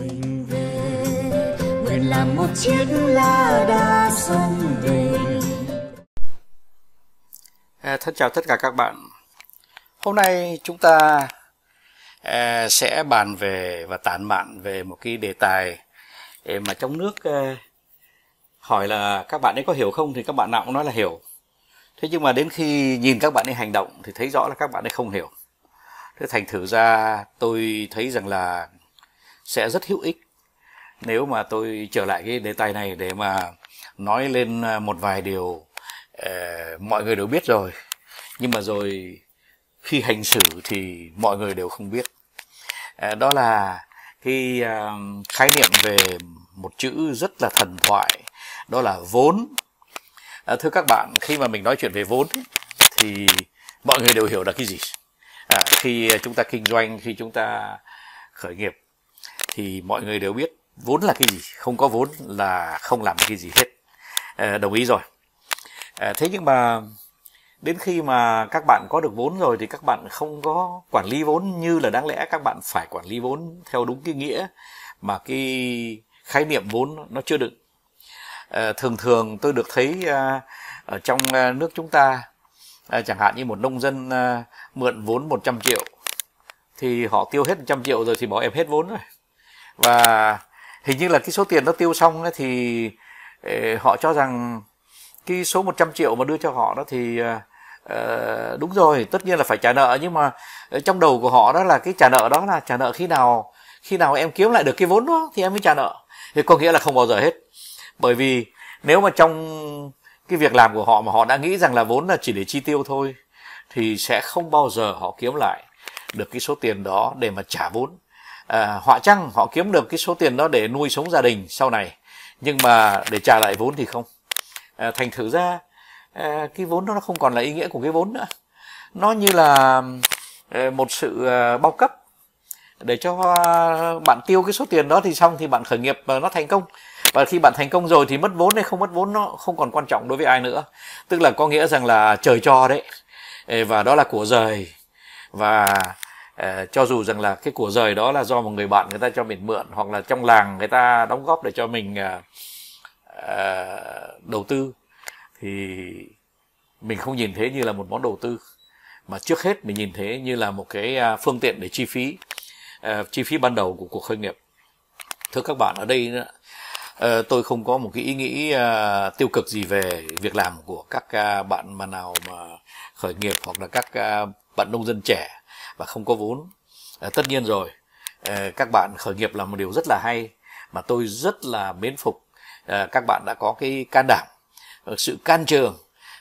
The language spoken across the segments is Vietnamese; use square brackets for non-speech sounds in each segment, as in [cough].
mình về nguyện làm một chiếc lá đa sông về À, thân chào tất cả các bạn. Hôm nay chúng ta à, sẽ bàn về và tản mạn về một cái đề tài mà trong nước à, hỏi là các bạn ấy có hiểu không thì các bạn nào cũng nói là hiểu. Thế nhưng mà đến khi nhìn các bạn ấy hành động thì thấy rõ là các bạn ấy không hiểu. Thế thành thử ra tôi thấy rằng là sẽ rất hữu ích. Nếu mà tôi trở lại cái đề tài này để mà nói lên à, một vài điều uh, mọi người đều biết rồi. Nhưng mà rồi khi hành xử thì mọi người đều không biết. Uh, đó là cái uh, khái niệm về một chữ rất là thần thoại đó là vốn. Uh, thưa các bạn khi mà mình nói chuyện về vốn ấy, thì mọi người đều hiểu là cái gì. À, khi chúng ta kinh doanh khi chúng ta khởi nghiệp thì mọi người đều biết vốn là cái gì không có vốn là không làm cái gì hết. À, đồng ý rồi. À, thế nhưng mà đến khi mà các bạn có được vốn rồi thì các bạn không có quản lý vốn như là đáng lẽ các bạn phải quản lý vốn theo đúng cái nghĩa mà cái khái niệm vốn nó chưa được. À, thường thường tôi được thấy à, ở trong nước chúng ta à, chẳng hạn như một nông dân à, mượn vốn 100 triệu thì họ tiêu hết 100 triệu rồi thì bảo em hết vốn rồi và hình như là cái số tiền nó tiêu xong ấy, thì ờ, họ cho rằng cái số 100 triệu mà đưa cho họ đó thì uh, đúng rồi tất nhiên là phải trả nợ. Nhưng mà trong đầu của họ đó là cái trả nợ đó là trả nợ khi nào khi nào em kiếm lại được cái vốn đó thì em mới trả nợ. Thì có nghĩa là không bao giờ hết. Bởi vì nếu mà trong cái việc làm của họ mà họ đã nghĩ rằng là vốn là chỉ để chi tiêu thôi thì sẽ không bao giờ họ kiếm lại được cái số tiền đó để mà trả vốn à, họ chăng họ kiếm được cái số tiền đó để nuôi sống gia đình sau này nhưng mà để trả lại vốn thì không. À, thành thử ra à, cái vốn đó nó không còn là ý nghĩa của cái vốn nữa. Nó như là à, một sự à, bao cấp. Để cho bạn tiêu cái số tiền đó thì xong thì bạn khởi nghiệp nó thành công. Và khi bạn thành công rồi thì mất vốn hay không mất vốn nó không còn quan trọng đối với ai nữa. Tức là có nghĩa rằng là trời cho đấy. Và đó là của rời. Và Ờ, cho dù rằng là cái của rời đó là do một người bạn người ta cho mình mượn hoặc là trong làng người ta đóng góp để cho mình uh, đầu tư thì mình không nhìn thế như là một món đầu tư. Mà trước hết mình nhìn thế như là một cái phương tiện để chi phí uh, chi phí ban đầu của cuộc khởi nghiệp. Thưa các bạn ở đây uh, tôi không có một cái ý nghĩ uh, tiêu cực gì về việc làm của các uh, bạn mà nào mà khởi nghiệp hoặc là các uh, bạn nông dân trẻ và không có vốn. À, tất nhiên rồi à, các bạn khởi nghiệp là một điều rất là hay mà tôi rất là mến phục à, các bạn đã có cái can đảm sự can trường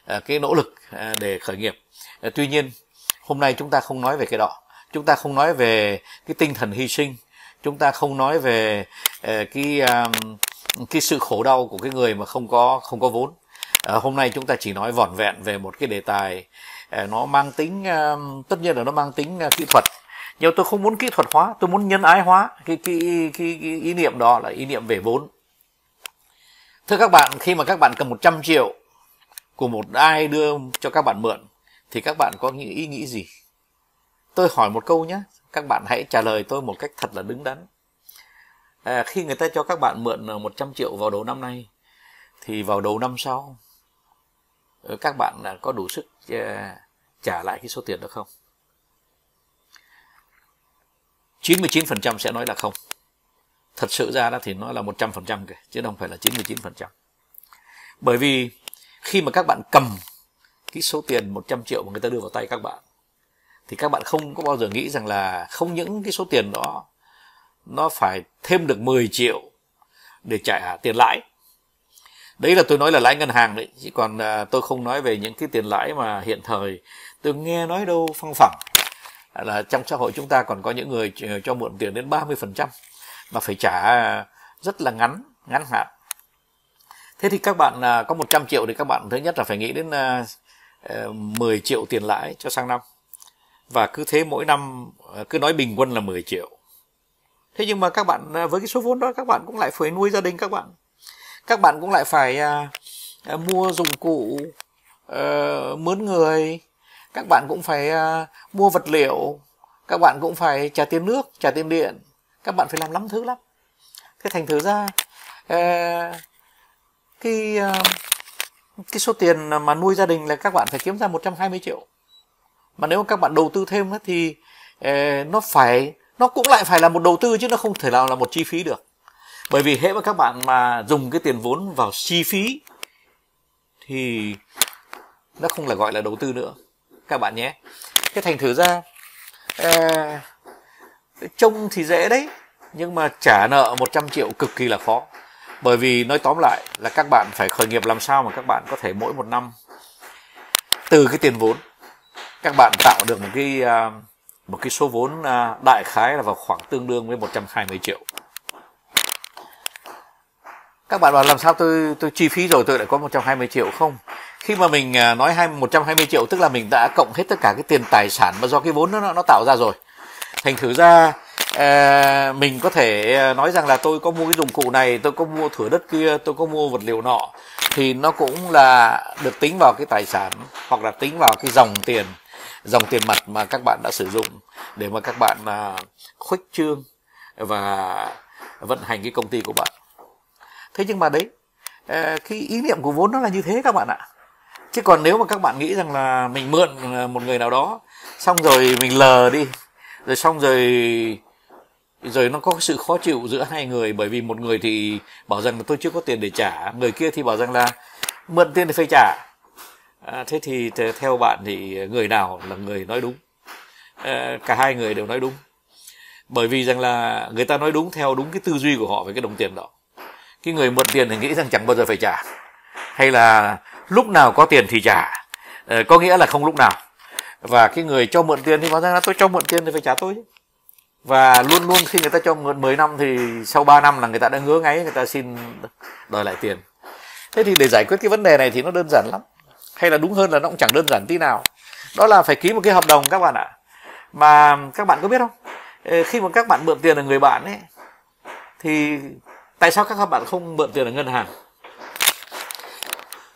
à, cái nỗ lực à, để khởi nghiệp. À, tuy nhiên hôm nay chúng ta không nói về cái đó. Chúng ta không nói về cái tinh thần hy sinh. Chúng ta không nói về cái cái sự khổ đau của cái người mà không có không có vốn. À, hôm nay chúng ta chỉ nói vỏn vẹn về một cái đề tài Ờ, nó mang tính ờ, tất nhiên là nó mang tính ờ, kỹ thuật. Nhưng tôi không muốn kỹ thuật hóa tôi muốn nhân ái hóa. Cái, cái, cái, cái ý niệm đó là ý niệm về vốn. Thưa các bạn khi mà các bạn cầm 100 triệu của một ai đưa cho các bạn mượn thì các bạn có nghĩ ý nghĩ gì? Tôi hỏi một câu nhé các bạn hãy trả lời tôi một cách thật là đứng đắn. À, khi người ta cho các bạn mượn 100 triệu vào đầu năm nay thì vào đầu năm sau các bạn có đủ sức trả lại cái số tiền đó không? 99% sẽ nói là không. Thật sự ra đó thì nó là 100% kìa, chứ không phải là 99% bởi vì khi mà các bạn cầm cái số tiền 100 triệu mà người ta đưa vào tay các bạn, thì các bạn không có bao giờ nghĩ rằng là không những cái số tiền đó nó phải thêm được 10 triệu để trả tiền lãi đấy là tôi nói là lãi ngân hàng đấy chứ còn à, tôi không nói về những cái tiền lãi mà hiện thời. Tôi nghe nói đâu phăng phẳng. Là trong xã hội chúng ta còn có những người cho mượn tiền đến 30% mà phải trả à, rất là ngắn ngắn hạn. Thế thì các bạn à, có 100 triệu thì các bạn thứ nhất là phải nghĩ đến à, ờ, 10 triệu tiền lãi cho sang năm. Và cứ thế mỗi năm à, cứ nói bình quân là 10 triệu. Thế nhưng mà các bạn với cái số vốn đó các bạn cũng lại phải nuôi gia đình các bạn các bạn cũng lại phải à, à, mua dụng cụ à, mướn người. Các bạn cũng phải à, mua vật liệu. Các bạn cũng phải trả tiền nước trả tiền điện. Các bạn phải làm lắm thứ lắm. Thế thành thử ra uh, cái uh, cái số tiền mà nuôi gia đình là các bạn phải kiếm ra 120 triệu. Mà nếu các bạn đầu tư thêm thì uh, nó phải nó cũng lại phải là một đầu tư chứ nó không thể nào là một chi phí được bởi vì hệ mà các bạn mà dùng cái tiền vốn vào chi phí thì nó không là gọi là đầu tư nữa. Các bạn nhé. Cái thành thử ra à, trông thì dễ đấy nhưng mà trả nợ 100 triệu cực kỳ là khó. Bởi vì nói tóm lại là các bạn phải khởi nghiệp làm sao mà các bạn có thể mỗi một năm từ cái tiền vốn các bạn tạo được một cái ờ, một cái số vốn ờ, đại khái là vào khoảng tương đương với 120 triệu các bạn bảo làm sao tôi tôi chi phí rồi tôi lại có 120 triệu không? Khi mà mình à, nói hai 120 triệu tức là mình đã cộng hết tất cả cái tiền tài sản mà do cái vốn nó nó tạo ra rồi. Thành thử ra à, mình có thể à, nói rằng là tôi có mua cái dụng cụ này tôi có mua thửa đất kia tôi có mua vật liệu nọ thì nó cũng là được tính vào cái tài sản hoặc là tính vào cái dòng tiền dòng tiền mặt mà các bạn đã sử dụng để mà các bạn à, khuếch trương và vận hành cái công ty của bạn thế nhưng mà đấy ờ, cái ý niệm của vốn nó là như thế các bạn ạ. Chứ còn nếu mà các bạn nghĩ rằng là mình mượn ờ, một người nào đó xong rồi mình lờ đi rồi xong rồi rồi nó có sự khó chịu giữa hai người bởi vì một người thì bảo rằng là tôi chưa có tiền để trả người kia thì bảo rằng là mượn tiền thì phải trả. À, thế thì theo bạn thì người nào là người nói đúng? À, cả hai người đều nói đúng. Bởi vì rằng là người ta nói đúng theo đúng cái tư duy của họ về cái đồng tiền đó cái người mượn tiền thì nghĩ rằng chẳng bao giờ phải trả. Hay là lúc nào có tiền thì trả. Ờ, có nghĩa là không lúc nào. Và cái người cho mượn tiền thì nói rằng là tôi cho mượn tiền thì phải trả tôi và luôn luôn khi người ta cho mượn 10 năm thì sau 3 năm là người ta đã ngứa ngáy người ta xin đòi lại tiền. Thế thì để giải quyết cái vấn đề này thì nó đơn giản lắm. Hay là đúng hơn là nó cũng chẳng đơn giản tí nào. Đó là phải ký một cái hợp đồng các bạn ạ. Mà các bạn có biết không? Ờ, khi mà các bạn mượn tiền là người bạn ấy thì tại sao các bạn không mượn tiền ở ngân hàng?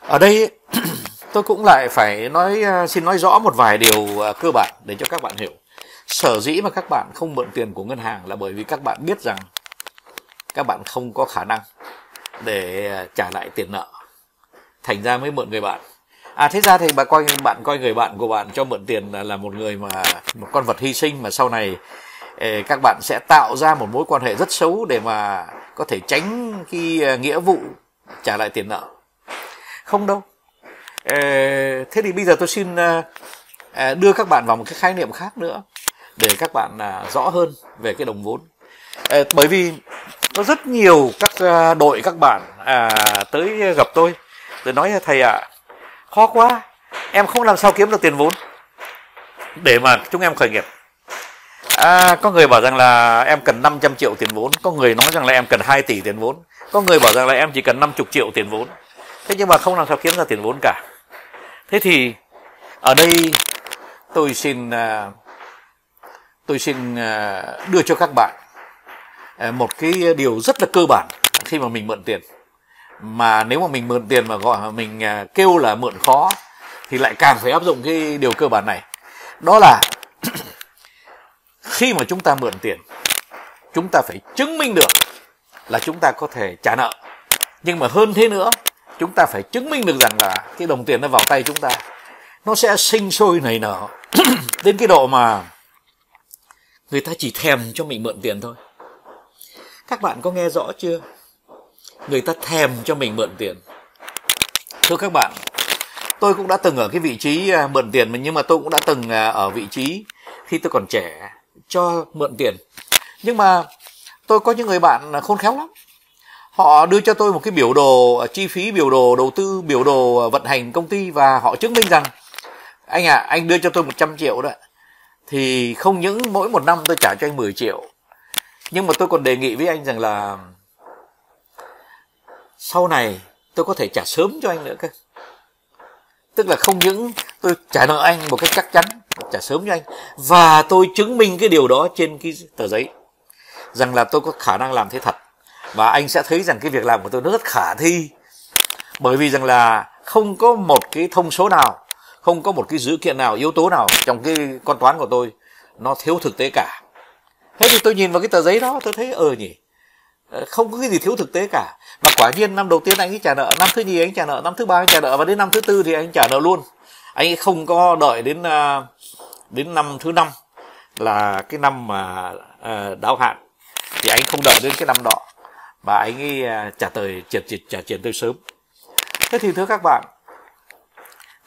Ở đây [clears throat] tôi cũng lại phải nói à, xin nói rõ một vài điều à, cơ bản để cho các bạn hiểu. Sở dĩ mà các bạn không mượn tiền của ngân hàng là bởi vì các bạn biết rằng các bạn không có khả năng để à, trả lại tiền nợ. Thành ra mới mượn người bạn. À thế ra thì bà coi bạn coi người bạn của bạn cho mượn tiền là, là một người mà một con vật hy sinh mà sau này các bạn sẽ tạo ra một mối quan hệ rất xấu để mà có thể tránh cái ờ, nghĩa vụ trả lại tiền nợ. Không đâu. Ờ, thế thì bây giờ tôi xin ờ, đưa các bạn vào một cái khái niệm khác nữa để các bạn rõ hơn về cái đồng vốn. Bởi vì có rất nhiều các đội các bạn à, tới gặp tôi rồi nói thầy ạ à, khó quá em không làm sao kiếm được tiền vốn để mà chúng em khởi nghiệp à, có người bảo rằng là em cần 500 triệu tiền vốn. Có người nói rằng là em cần 2 tỷ tiền vốn. Có người bảo rằng là em chỉ cần 50 triệu tiền vốn. Thế nhưng mà không làm sao kiếm ra tiền vốn cả. Thế thì ở đây tôi xin à, tôi xin à, đưa cho các bạn à, một cái điều rất là cơ bản khi mà mình mượn tiền. Mà nếu mà mình mượn tiền mà gọi mình kêu là mượn khó thì lại càng phải áp dụng cái điều cơ bản này. Đó là [clears throat] khi mà chúng ta mượn tiền, chúng ta phải chứng minh được là chúng ta có thể trả nợ. Nhưng mà hơn thế nữa, chúng ta phải chứng minh được rằng là cái đồng tiền nó vào tay chúng ta, nó sẽ sinh sôi nảy nở. [clears throat] Đến cái độ mà người ta chỉ thèm cho mình mượn tiền thôi. Các bạn có nghe rõ chưa? Người ta thèm cho mình mượn tiền. Thưa các bạn, tôi cũng đã từng ở cái vị trí à, mượn tiền nhưng mà tôi cũng đã từng à, ở vị trí khi tôi còn trẻ cho mượn tiền. Nhưng mà tôi có những người bạn khôn khéo lắm. Họ đưa cho tôi một cái biểu đồ, chi phí biểu đồ, đầu tư biểu đồ ờ, vận hành công ty và họ chứng minh rằng, anh à anh đưa cho tôi 100 triệu đó thì không những mỗi một năm tôi trả cho anh 10 triệu, nhưng mà tôi còn đề nghị với anh rằng là sau này tôi có thể trả sớm cho anh nữa cơ tức là không những tôi trả nợ anh một cách chắc chắn, trả sớm cho anh, và tôi chứng minh cái điều đó trên cái tờ giấy. Rằng là tôi có khả năng làm thế thật. Và anh sẽ thấy rằng cái việc làm của tôi nó rất khả thi. Bởi vì rằng là không có một cái thông số nào, không có một cái dữ kiện nào, yếu tố nào trong cái con toán của tôi nó thiếu thực tế cả. Thế thì tôi nhìn vào cái tờ giấy đó, tôi thấy ờ nhỉ Ờ, không có cái gì thiếu thực tế cả. Mà quả nhiên năm đầu tiên anh ấy trả nợ năm thứ nhì anh trả nợ năm thứ ba anh trả nợ và đến năm thứ tư thì anh trả nợ luôn. Anh ấy không có đợi đến ờ, đến năm thứ năm là cái năm mà ờ, đáo hạn. Thì anh không đợi đến cái năm đó. Mà anh ấy trả tới trả, trả, trả tiền tôi sớm. Thế thì thưa các bạn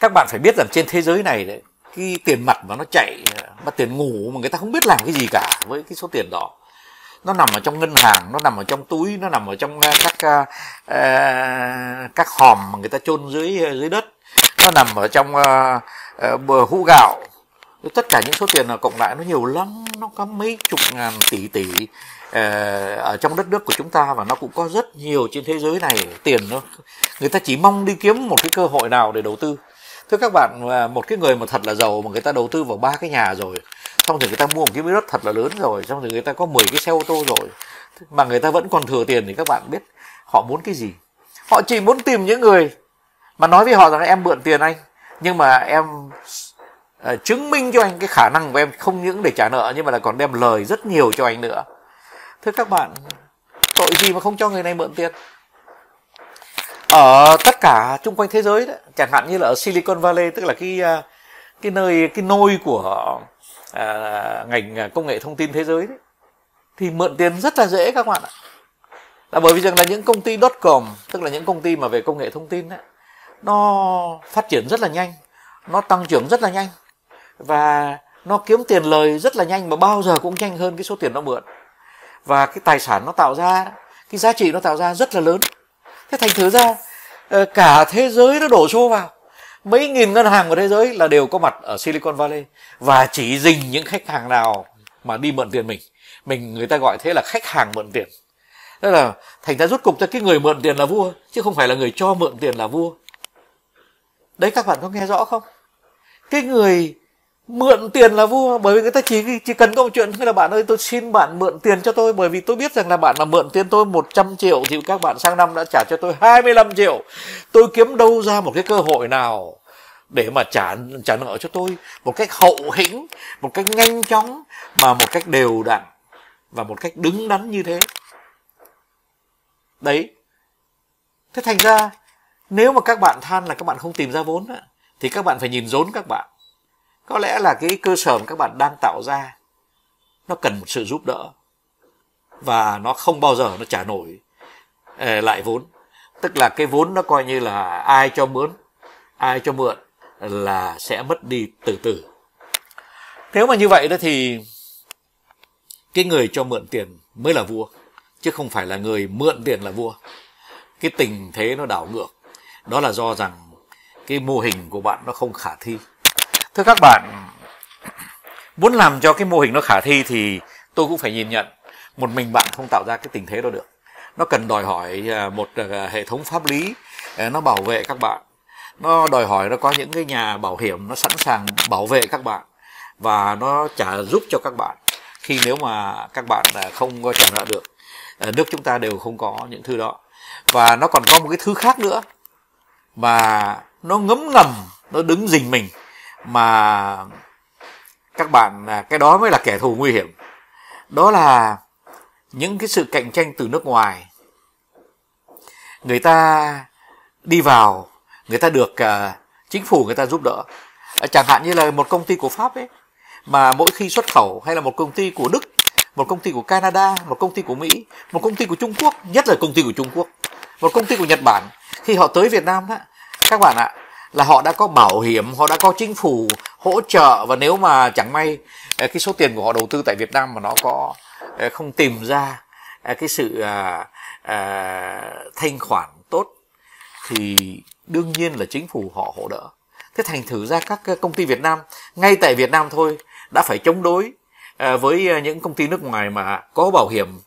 các bạn phải biết rằng trên thế giới này đấy cái tiền mặt mà nó chạy mà tiền ngủ mà người ta không biết làm cái gì cả với cái số tiền đó nó nằm ở trong ngân hàng nó nằm ở trong túi nó nằm ở trong ờ, các uh, các hòm mà người ta chôn dưới dưới đất. Nó nằm ở trong uh, uh, bờ hũ gạo. Tất cả những số tiền là cộng lại nó nhiều lắm nó có mấy chục ngàn tỷ tỷ uh, ở trong đất nước của chúng ta và nó cũng có rất nhiều trên thế giới này. Tiền nó người ta chỉ mong đi kiếm một cái cơ hội nào để đầu tư. Thưa các bạn một cái người mà thật là giàu mà người ta đầu tư vào ba cái nhà rồi xong thì người ta mua một cái đất thật là lớn rồi xong thì người ta có 10 cái xe ô tô rồi. Mà người ta vẫn còn thừa tiền thì các bạn biết họ muốn cái gì. Họ chỉ muốn tìm những người mà nói với họ rằng em mượn tiền anh nhưng mà em uh, chứng minh cho anh cái khả năng của em không những để trả nợ nhưng mà là còn đem lời rất nhiều cho anh nữa. Thưa các bạn tội gì mà không cho người này mượn tiền? Ở tất cả chung quanh thế giới đấy chẳng hạn như là ở Silicon Valley tức là cái ờ, cái nơi cái nôi của à, ngành à, công nghệ thông tin thế giới đấy thì mượn tiền rất là dễ các bạn ạ. Là bởi vì rằng là những công ty dot com tức là những công ty mà về công nghệ thông tin đấy nó phát triển rất là nhanh nó tăng trưởng rất là nhanh và nó kiếm tiền lời rất là nhanh mà bao giờ cũng nhanh hơn cái số tiền nó mượn. Và cái tài sản nó tạo ra cái giá trị nó tạo ra rất là lớn. Thế thành thử ra ờ, cả thế giới nó đổ xô vào mấy nghìn ngân hàng của thế giới là đều có mặt ở Silicon Valley và chỉ dình những khách hàng nào mà đi mượn tiền mình. Mình, người ta gọi thế là khách hàng mượn tiền. Tức là thành ra rút cục cho cái người mượn tiền là vua, chứ không phải là người cho mượn tiền là vua. Đấy, các bạn có nghe rõ không? Cái người mượn tiền là vua, bởi vì người ta chỉ chỉ cần có một chuyện là bạn ơi, tôi xin bạn mượn tiền cho tôi, bởi vì tôi biết rằng là bạn mà mượn tiền tôi 100 triệu thì các bạn sang năm đã trả cho tôi 25 triệu. Tôi kiếm đâu ra một cái cơ hội nào để mà trả trả nợ cho tôi? Một cách hậu hĩnh, một cách nhanh chóng, mà một cách đều đặn, và một cách đứng đắn như thế. Đấy. Thế thành ra, nếu mà các bạn than là các bạn không tìm ra vốn thì các bạn phải nhìn rốn các bạn có lẽ là cái cơ sở mà các bạn đang tạo ra, nó cần một sự giúp đỡ. Và nó không bao giờ nó trả nổi ờ, lại vốn. Tức là cái vốn nó coi như là ai cho mướn, ai cho mượn là sẽ mất đi từ từ. Nếu mà như vậy đó thì cái người cho mượn tiền mới là vua, chứ không phải là người mượn tiền là vua. Cái tình thế nó đảo ngược. Đó là do rằng cái mô hình của bạn nó không khả thi thưa các bạn, muốn làm cho cái mô hình nó khả thi thì tôi cũng phải nhìn nhận. Một mình bạn không tạo ra cái tình thế đó được. Nó cần đòi hỏi à, một à, hệ thống pháp lý à, nó bảo vệ các bạn. Nó đòi hỏi nó có những cái nhà bảo hiểm nó sẵn sàng bảo vệ các bạn và nó trả giúp cho các bạn. Khi nếu mà các bạn không có trả nợ được nước chúng ta đều không có những thứ đó. Và nó còn có một cái thứ khác nữa mà nó ngấm ngầm, nó đứng rình mình mà các bạn à, cái đó mới là kẻ thù nguy hiểm. Đó là những cái sự cạnh tranh từ nước ngoài. Người ta đi vào người ta được uh, chính phủ người ta giúp đỡ. À, chẳng hạn như là một công ty của pháp ấy mà mỗi khi xuất khẩu hay là một công ty của đức một công ty của canada một công ty của mỹ một công ty của trung quốc nhất là công ty của trung quốc một công ty của nhật bản khi họ tới việt nam đó các bạn ạ là họ đã có bảo hiểm họ đã có chính phủ hỗ trợ và nếu mà chẳng may ờ, cái số tiền của họ đầu tư tại Việt Nam mà nó có ờ, không tìm ra ờ, cái sự à, à, thanh khoản tốt thì đương nhiên là chính phủ họ hỗ trợ. Thế thành thử ra các công ty Việt Nam ngay tại Việt Nam thôi đã phải chống đối với những công ty nước ngoài mà có bảo hiểm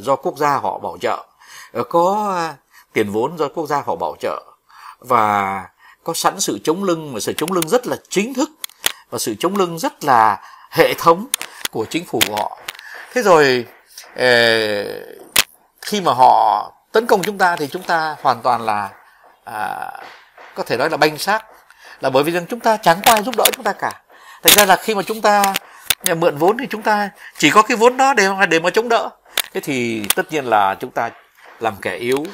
do quốc gia họ bảo trợ có tiền vốn do quốc gia họ bảo trợ. Và có sẵn sự chống lưng và sự chống lưng rất là chính thức và sự chống lưng rất là hệ thống của chính phủ của họ. Thế rồi ờ, khi mà họ tấn công chúng ta thì chúng ta hoàn toàn là à, có thể nói là banh xác. Là bởi vì rằng chúng ta chẳng có ai giúp đỡ chúng ta cả. Thành ra là khi mà chúng ta mượn vốn thì chúng ta chỉ có cái vốn đó để mà để mà chống đỡ. Thế thì tất nhiên là chúng ta làm kẻ yếu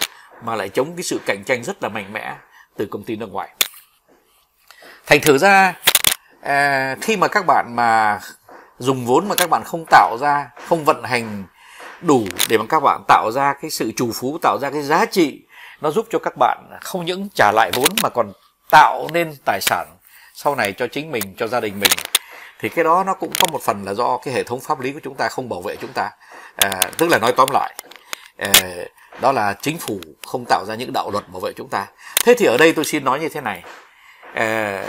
mà lại chống cái sự cạnh tranh rất là mạnh mẽ từ công ty nước ngoài. Thành thử ra à, khi mà các bạn mà dùng vốn mà các bạn không tạo ra không vận hành đủ để mà các bạn tạo ra cái sự trù phú tạo ra cái giá trị nó giúp cho các bạn không những trả lại vốn mà còn tạo nên tài sản sau này cho chính mình cho gia đình mình thì cái đó nó cũng có một phần là do cái hệ thống pháp lý của chúng ta không bảo vệ chúng ta. À, tức là nói tóm lại à, đó là chính phủ không tạo ra những đạo luật bảo vệ chúng ta. Thế thì ở đây tôi xin nói như thế này. À,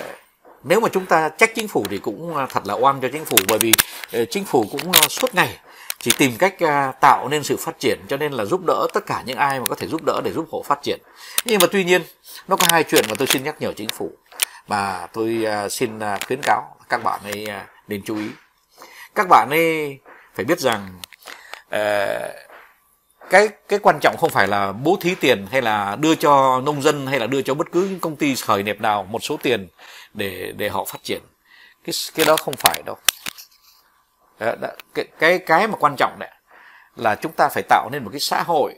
nếu mà chúng ta trách chính phủ thì cũng ờ, thật là oan cho chính phủ bởi vì ờ, chính phủ cũng suốt ngày chỉ tìm cách tạo nên sự phát triển cho nên là giúp đỡ tất cả những ai mà có thể giúp đỡ để giúp hộ phát triển. Nhưng mà tuy nhiên nó có hai chuyện mà tôi xin nhắc nhở chính phủ mà tôi xin khuyến cáo các bạn ấy nên chú ý. Các bạn ấy phải biết rằng uh, cái cái quan trọng không phải là bố thí tiền hay là đưa cho nông dân hay là đưa cho bất cứ công ty khởi nghiệp nào một số tiền để để họ phát triển. Cái cái đó không phải đâu. Đó, đó, cái cái cái mà quan trọng đấy là chúng ta phải tạo nên một cái xã hội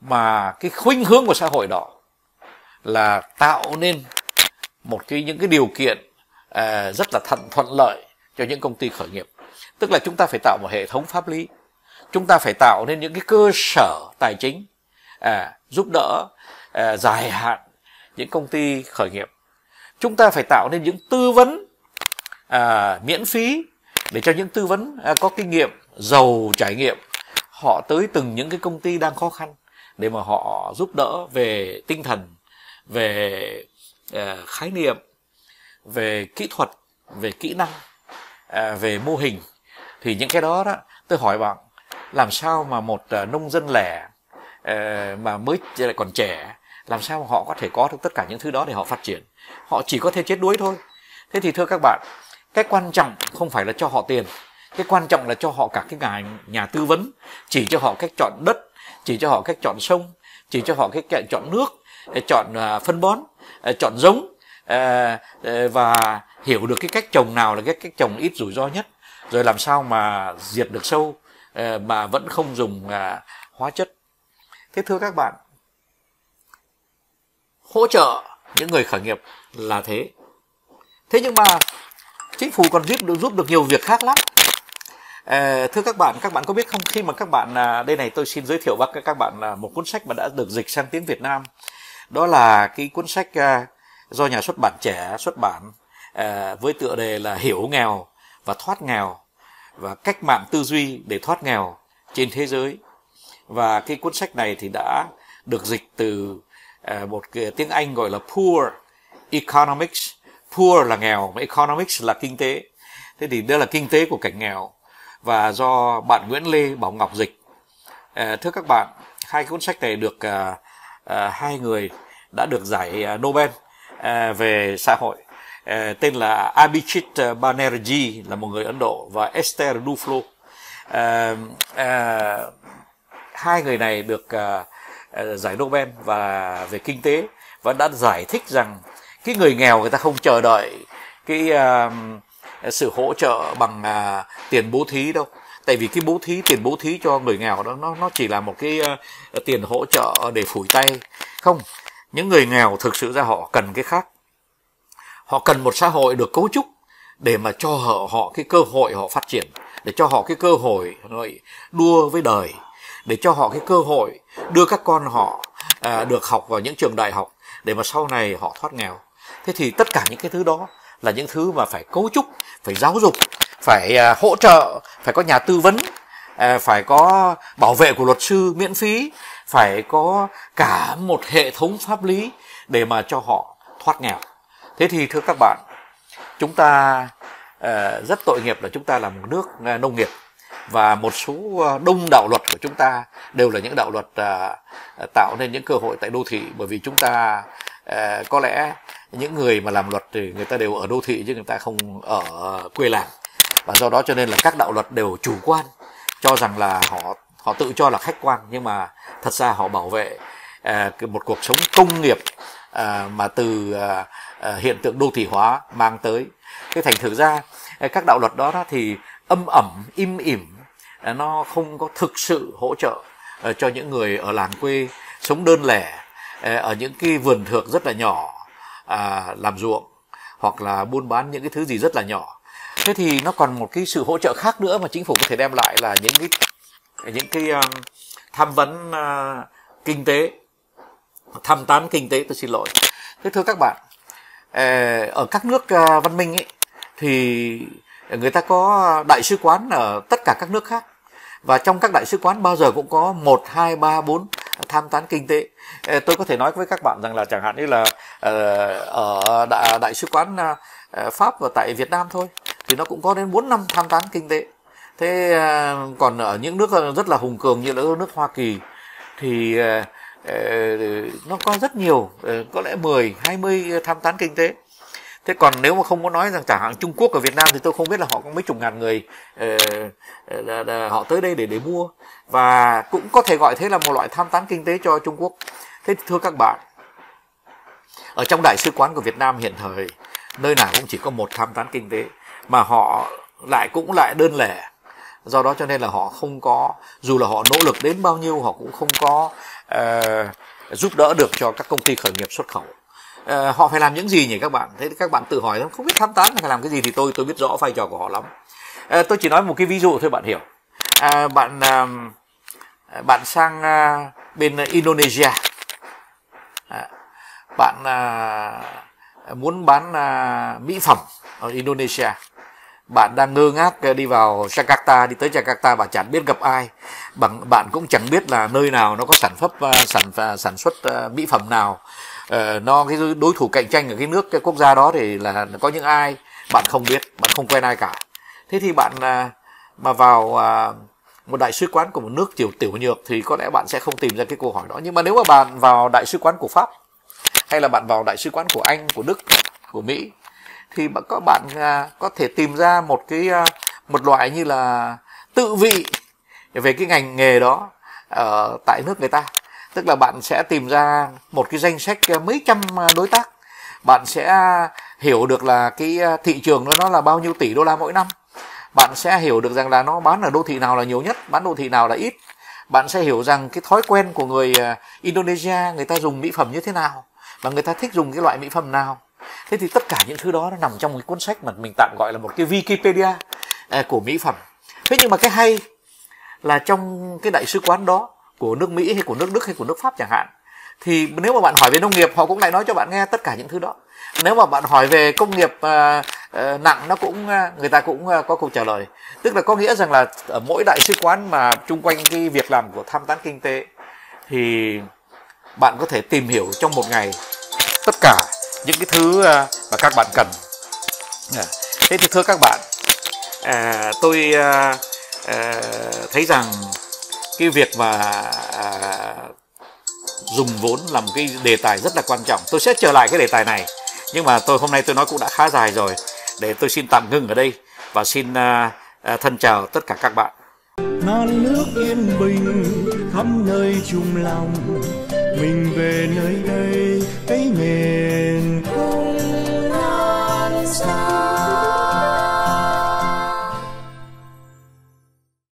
mà cái khuynh hướng của xã hội đó là tạo nên một cái những cái điều kiện uh, rất là thuận thuận lợi cho những công ty khởi nghiệp. Tức là chúng ta phải tạo một hệ thống pháp lý chúng ta phải tạo nên những cái cơ sở tài chính à, giúp đỡ à, dài hạn những công ty khởi nghiệp. Chúng ta phải tạo nên những tư vấn à, miễn phí để cho những tư vấn à, có kinh nghiệm giàu trải nghiệm. Họ tới từng những cái công ty đang khó khăn để mà họ giúp đỡ về tinh thần về à, khái niệm về kỹ thuật về kỹ năng à, về mô hình. Thì những cái đó đó tôi hỏi bạn làm sao mà một ờ, nông dân lẻ ờ, mà mới lại còn trẻ, làm sao mà họ có thể có được tất cả những thứ đó để họ phát triển? Họ chỉ có thể chết đuối thôi. Thế thì thưa các bạn, cái quan trọng không phải là cho họ tiền, cái quan trọng là cho họ cả cái nhà nhà tư vấn, chỉ cho họ cách chọn đất, chỉ cho họ cách chọn sông, chỉ cho họ cách chọn nước chọn ờ, phân bón chọn giống và hiểu được cái cách trồng nào là cái cách trồng ít rủi ro nhất, rồi làm sao mà diệt được sâu Ờ, mà vẫn không dùng à, hóa chất. Thế thưa các bạn hỗ trợ những người khởi nghiệp là thế. Thế nhưng mà chính phủ còn giúp được giúp được nhiều việc khác lắm. À, thưa các bạn các bạn có biết không? Khi mà các bạn à, đây này tôi xin giới thiệu với các bạn là một cuốn sách mà đã được dịch sang tiếng Việt Nam. Đó là cái cuốn sách à, do nhà xuất bản trẻ xuất bản à, với tựa đề là hiểu nghèo và thoát nghèo và cách mạng tư duy để thoát nghèo trên thế giới. Và cái cuốn sách này thì đã được dịch từ à, một cái tiếng Anh gọi là poor economics. Poor là nghèo, mà economics là kinh tế. Thế thì đây là kinh tế của cảnh nghèo. Và do bạn Nguyễn Lê Bảo Ngọc dịch. À, thưa các bạn, hai cuốn sách này được à, hai người đã được giải Nobel về xã hội uh, tên là Abhijit Banerjee là một người Ấn Độ và Esther Duflo. Uh, uh, hai người này được uh, uh, giải Nobel và về kinh tế và đã giải thích rằng cái người nghèo người ta không chờ đợi cái uh, sự hỗ trợ bằng uh, tiền bố thí đâu. Tại vì cái bố thí tiền bố thí cho người nghèo đó nó nó chỉ là một cái uh, tiền hỗ trợ để phủi tay. Không những người nghèo thực sự ra họ cần cái khác họ cần một xã hội được cấu trúc để mà cho họ, họ cái cơ hội họ phát triển để cho họ cái cơ hội đua với đời để cho họ cái cơ hội đưa các con họ à, được học vào những trường đại học để mà sau này họ thoát nghèo. Thế thì tất cả những cái thứ đó là những thứ mà phải cấu trúc phải giáo dục phải à, hỗ trợ phải có nhà tư vấn à, phải có bảo vệ của luật sư miễn phí phải có cả một hệ thống pháp lý để mà cho họ thoát nghèo thế thì thưa các bạn chúng ta uh, rất tội nghiệp là chúng ta là một nước uh, nông nghiệp và một số uh, đông đạo luật của chúng ta đều là những đạo luật uh, tạo nên những cơ hội tại đô thị. Bởi vì chúng ta uh, có lẽ những người mà làm luật thì người ta đều ở đô thị chứ người ta không ở quê làng. Và do đó cho nên là các đạo luật đều chủ quan cho rằng là họ họ tự cho là khách quan. Nhưng mà thật ra họ bảo vệ uh, một cuộc sống công nghiệp uh, mà từ uh, Ờ, hiện tượng đô thị hóa mang tới. Cái thành thử ra ờ, các đạo luật đó, đó thì âm ẩm im ỉm ờ, nó không có thực sự hỗ trợ cho những người ở làng quê sống đơn lẻ ở những cái vườn thược rất là nhỏ à, làm ruộng hoặc là buôn bán những cái thứ gì rất là nhỏ. Thế thì nó còn một cái sự hỗ trợ khác nữa mà chính phủ có thể đem lại là những cái những cái tham vấn kinh tế tham tán kinh tế tôi xin lỗi. Thế thưa các bạn Ờ, ở các nước ờ, văn minh ấy thì người ta có đại sứ quán ở tất cả các nước khác. Và trong các đại sứ quán bao giờ cũng có một hai ba bốn tham tán kinh tế. Ờ, tôi có thể nói với các bạn rằng là chẳng hạn như là ở đại, đại sứ quán pháp và tại việt nam thôi thì nó cũng có đến bốn năm tham tán kinh tế. Thế còn ở những nước rất là hùng cường như là nước hoa kỳ thì nó có rất nhiều ờ, có lẽ 10, 20 tham tán kinh tế. Thế còn nếu mà không có nói rằng chẳng hạn Trung Quốc ở Việt Nam thì tôi không biết là họ có mấy chục ngàn người ờ, ờ, họ tới đây để để mua. Và cũng có thể gọi thế là một loại tham tán kinh tế cho Trung Quốc. Thế thưa các bạn ở trong đại sứ quán của Việt Nam hiện thời nơi nào cũng chỉ có một tham tán kinh tế mà họ lại cũng lại đơn lẻ. Do đó cho nên là họ không có dù là họ nỗ lực đến bao nhiêu họ cũng không có uh, Ờ, giúp đỡ được cho các công ty khởi nghiệp xuất khẩu. Ờ, họ phải làm những gì nhỉ các bạn? Thế các bạn tự hỏi không biết tham tán phải làm cái gì thì tôi tôi biết rõ vai trò của họ lắm. Uh, tôi chỉ nói một cái ví dụ thôi bạn hiểu. Uh, bạn uh, bạn sang uh, bên Indonesia. Uh, bạn uh, muốn bán uh, mỹ phẩm ở Indonesia bạn đang ngơ ngác ờ, đi vào Jakarta đi tới Jakarta bạn chẳng biết gặp ai. Bằng bạn cũng chẳng biết là nơi nào nó có sản phẩm ờ, sản sản xuất ờ, mỹ phẩm nào. Uh, nó cái đối thủ cạnh tranh ở cái nước cái quốc gia đó thì là có những ai bạn không biết bạn không quen ai cả. Thế thì bạn mà vào một đại sứ quán của một nước tiểu tiểu nhược thì có lẽ bạn sẽ không tìm ra cái câu hỏi đó. Nhưng mà nếu mà bạn vào đại sứ quán của pháp hay là bạn vào đại sứ quán của anh của đức của mỹ thì các bạn uh, có thể tìm ra một cái uh, một loại như là tự vị về cái ngành nghề đó ở tại nước người ta. Tức là bạn sẽ tìm ra một cái danh sách à, mấy trăm đối tác. Bạn sẽ hiểu được là cái thị trường đó nó là bao nhiêu tỷ đô la mỗi năm. Bạn sẽ hiểu được rằng là nó bán ở đô thị nào là nhiều nhất bán đô thị nào là ít. Bạn sẽ hiểu rằng cái thói quen của người Indonesia người ta dùng mỹ phẩm như thế nào và người ta thích dùng cái loại mỹ phẩm nào thế thì tất cả những thứ đó nó nằm trong cái cuốn sách mà mình tạm gọi là một cái Wikipedia à, của mỹ phẩm. Thế nhưng mà cái hay là trong cái đại sứ quán đó của nước Mỹ hay của nước Đức hay của nước Pháp chẳng hạn thì nếu mà bạn hỏi về nông nghiệp họ cũng lại nói cho bạn nghe tất cả những thứ đó. Nếu mà bạn hỏi về công nghiệp uh, uh, nặng nó cũng uh, người ta cũng uh, có câu trả lời. Tức là có nghĩa rằng là ở mỗi đại sứ quán mà chung quanh cái việc làm của tham tán kinh tế thì bạn có thể tìm hiểu trong một ngày tất cả những cái thứ à, mà các bạn cần. Dạ. Thế thì thưa các bạn à, tôi à, à, thấy rằng cái việc mà à, dùng vốn là một cái đề tài rất là quan trọng. Tôi sẽ trở lại cái đề tài này nhưng mà tôi hôm nay tôi nói cũng đã khá dài rồi để tôi xin tạm ngưng ở đây và xin à, à, thân chào tất cả các bạn. Non nước yên bình khắp nơi chung lòng mình về nơi đây cái miền quê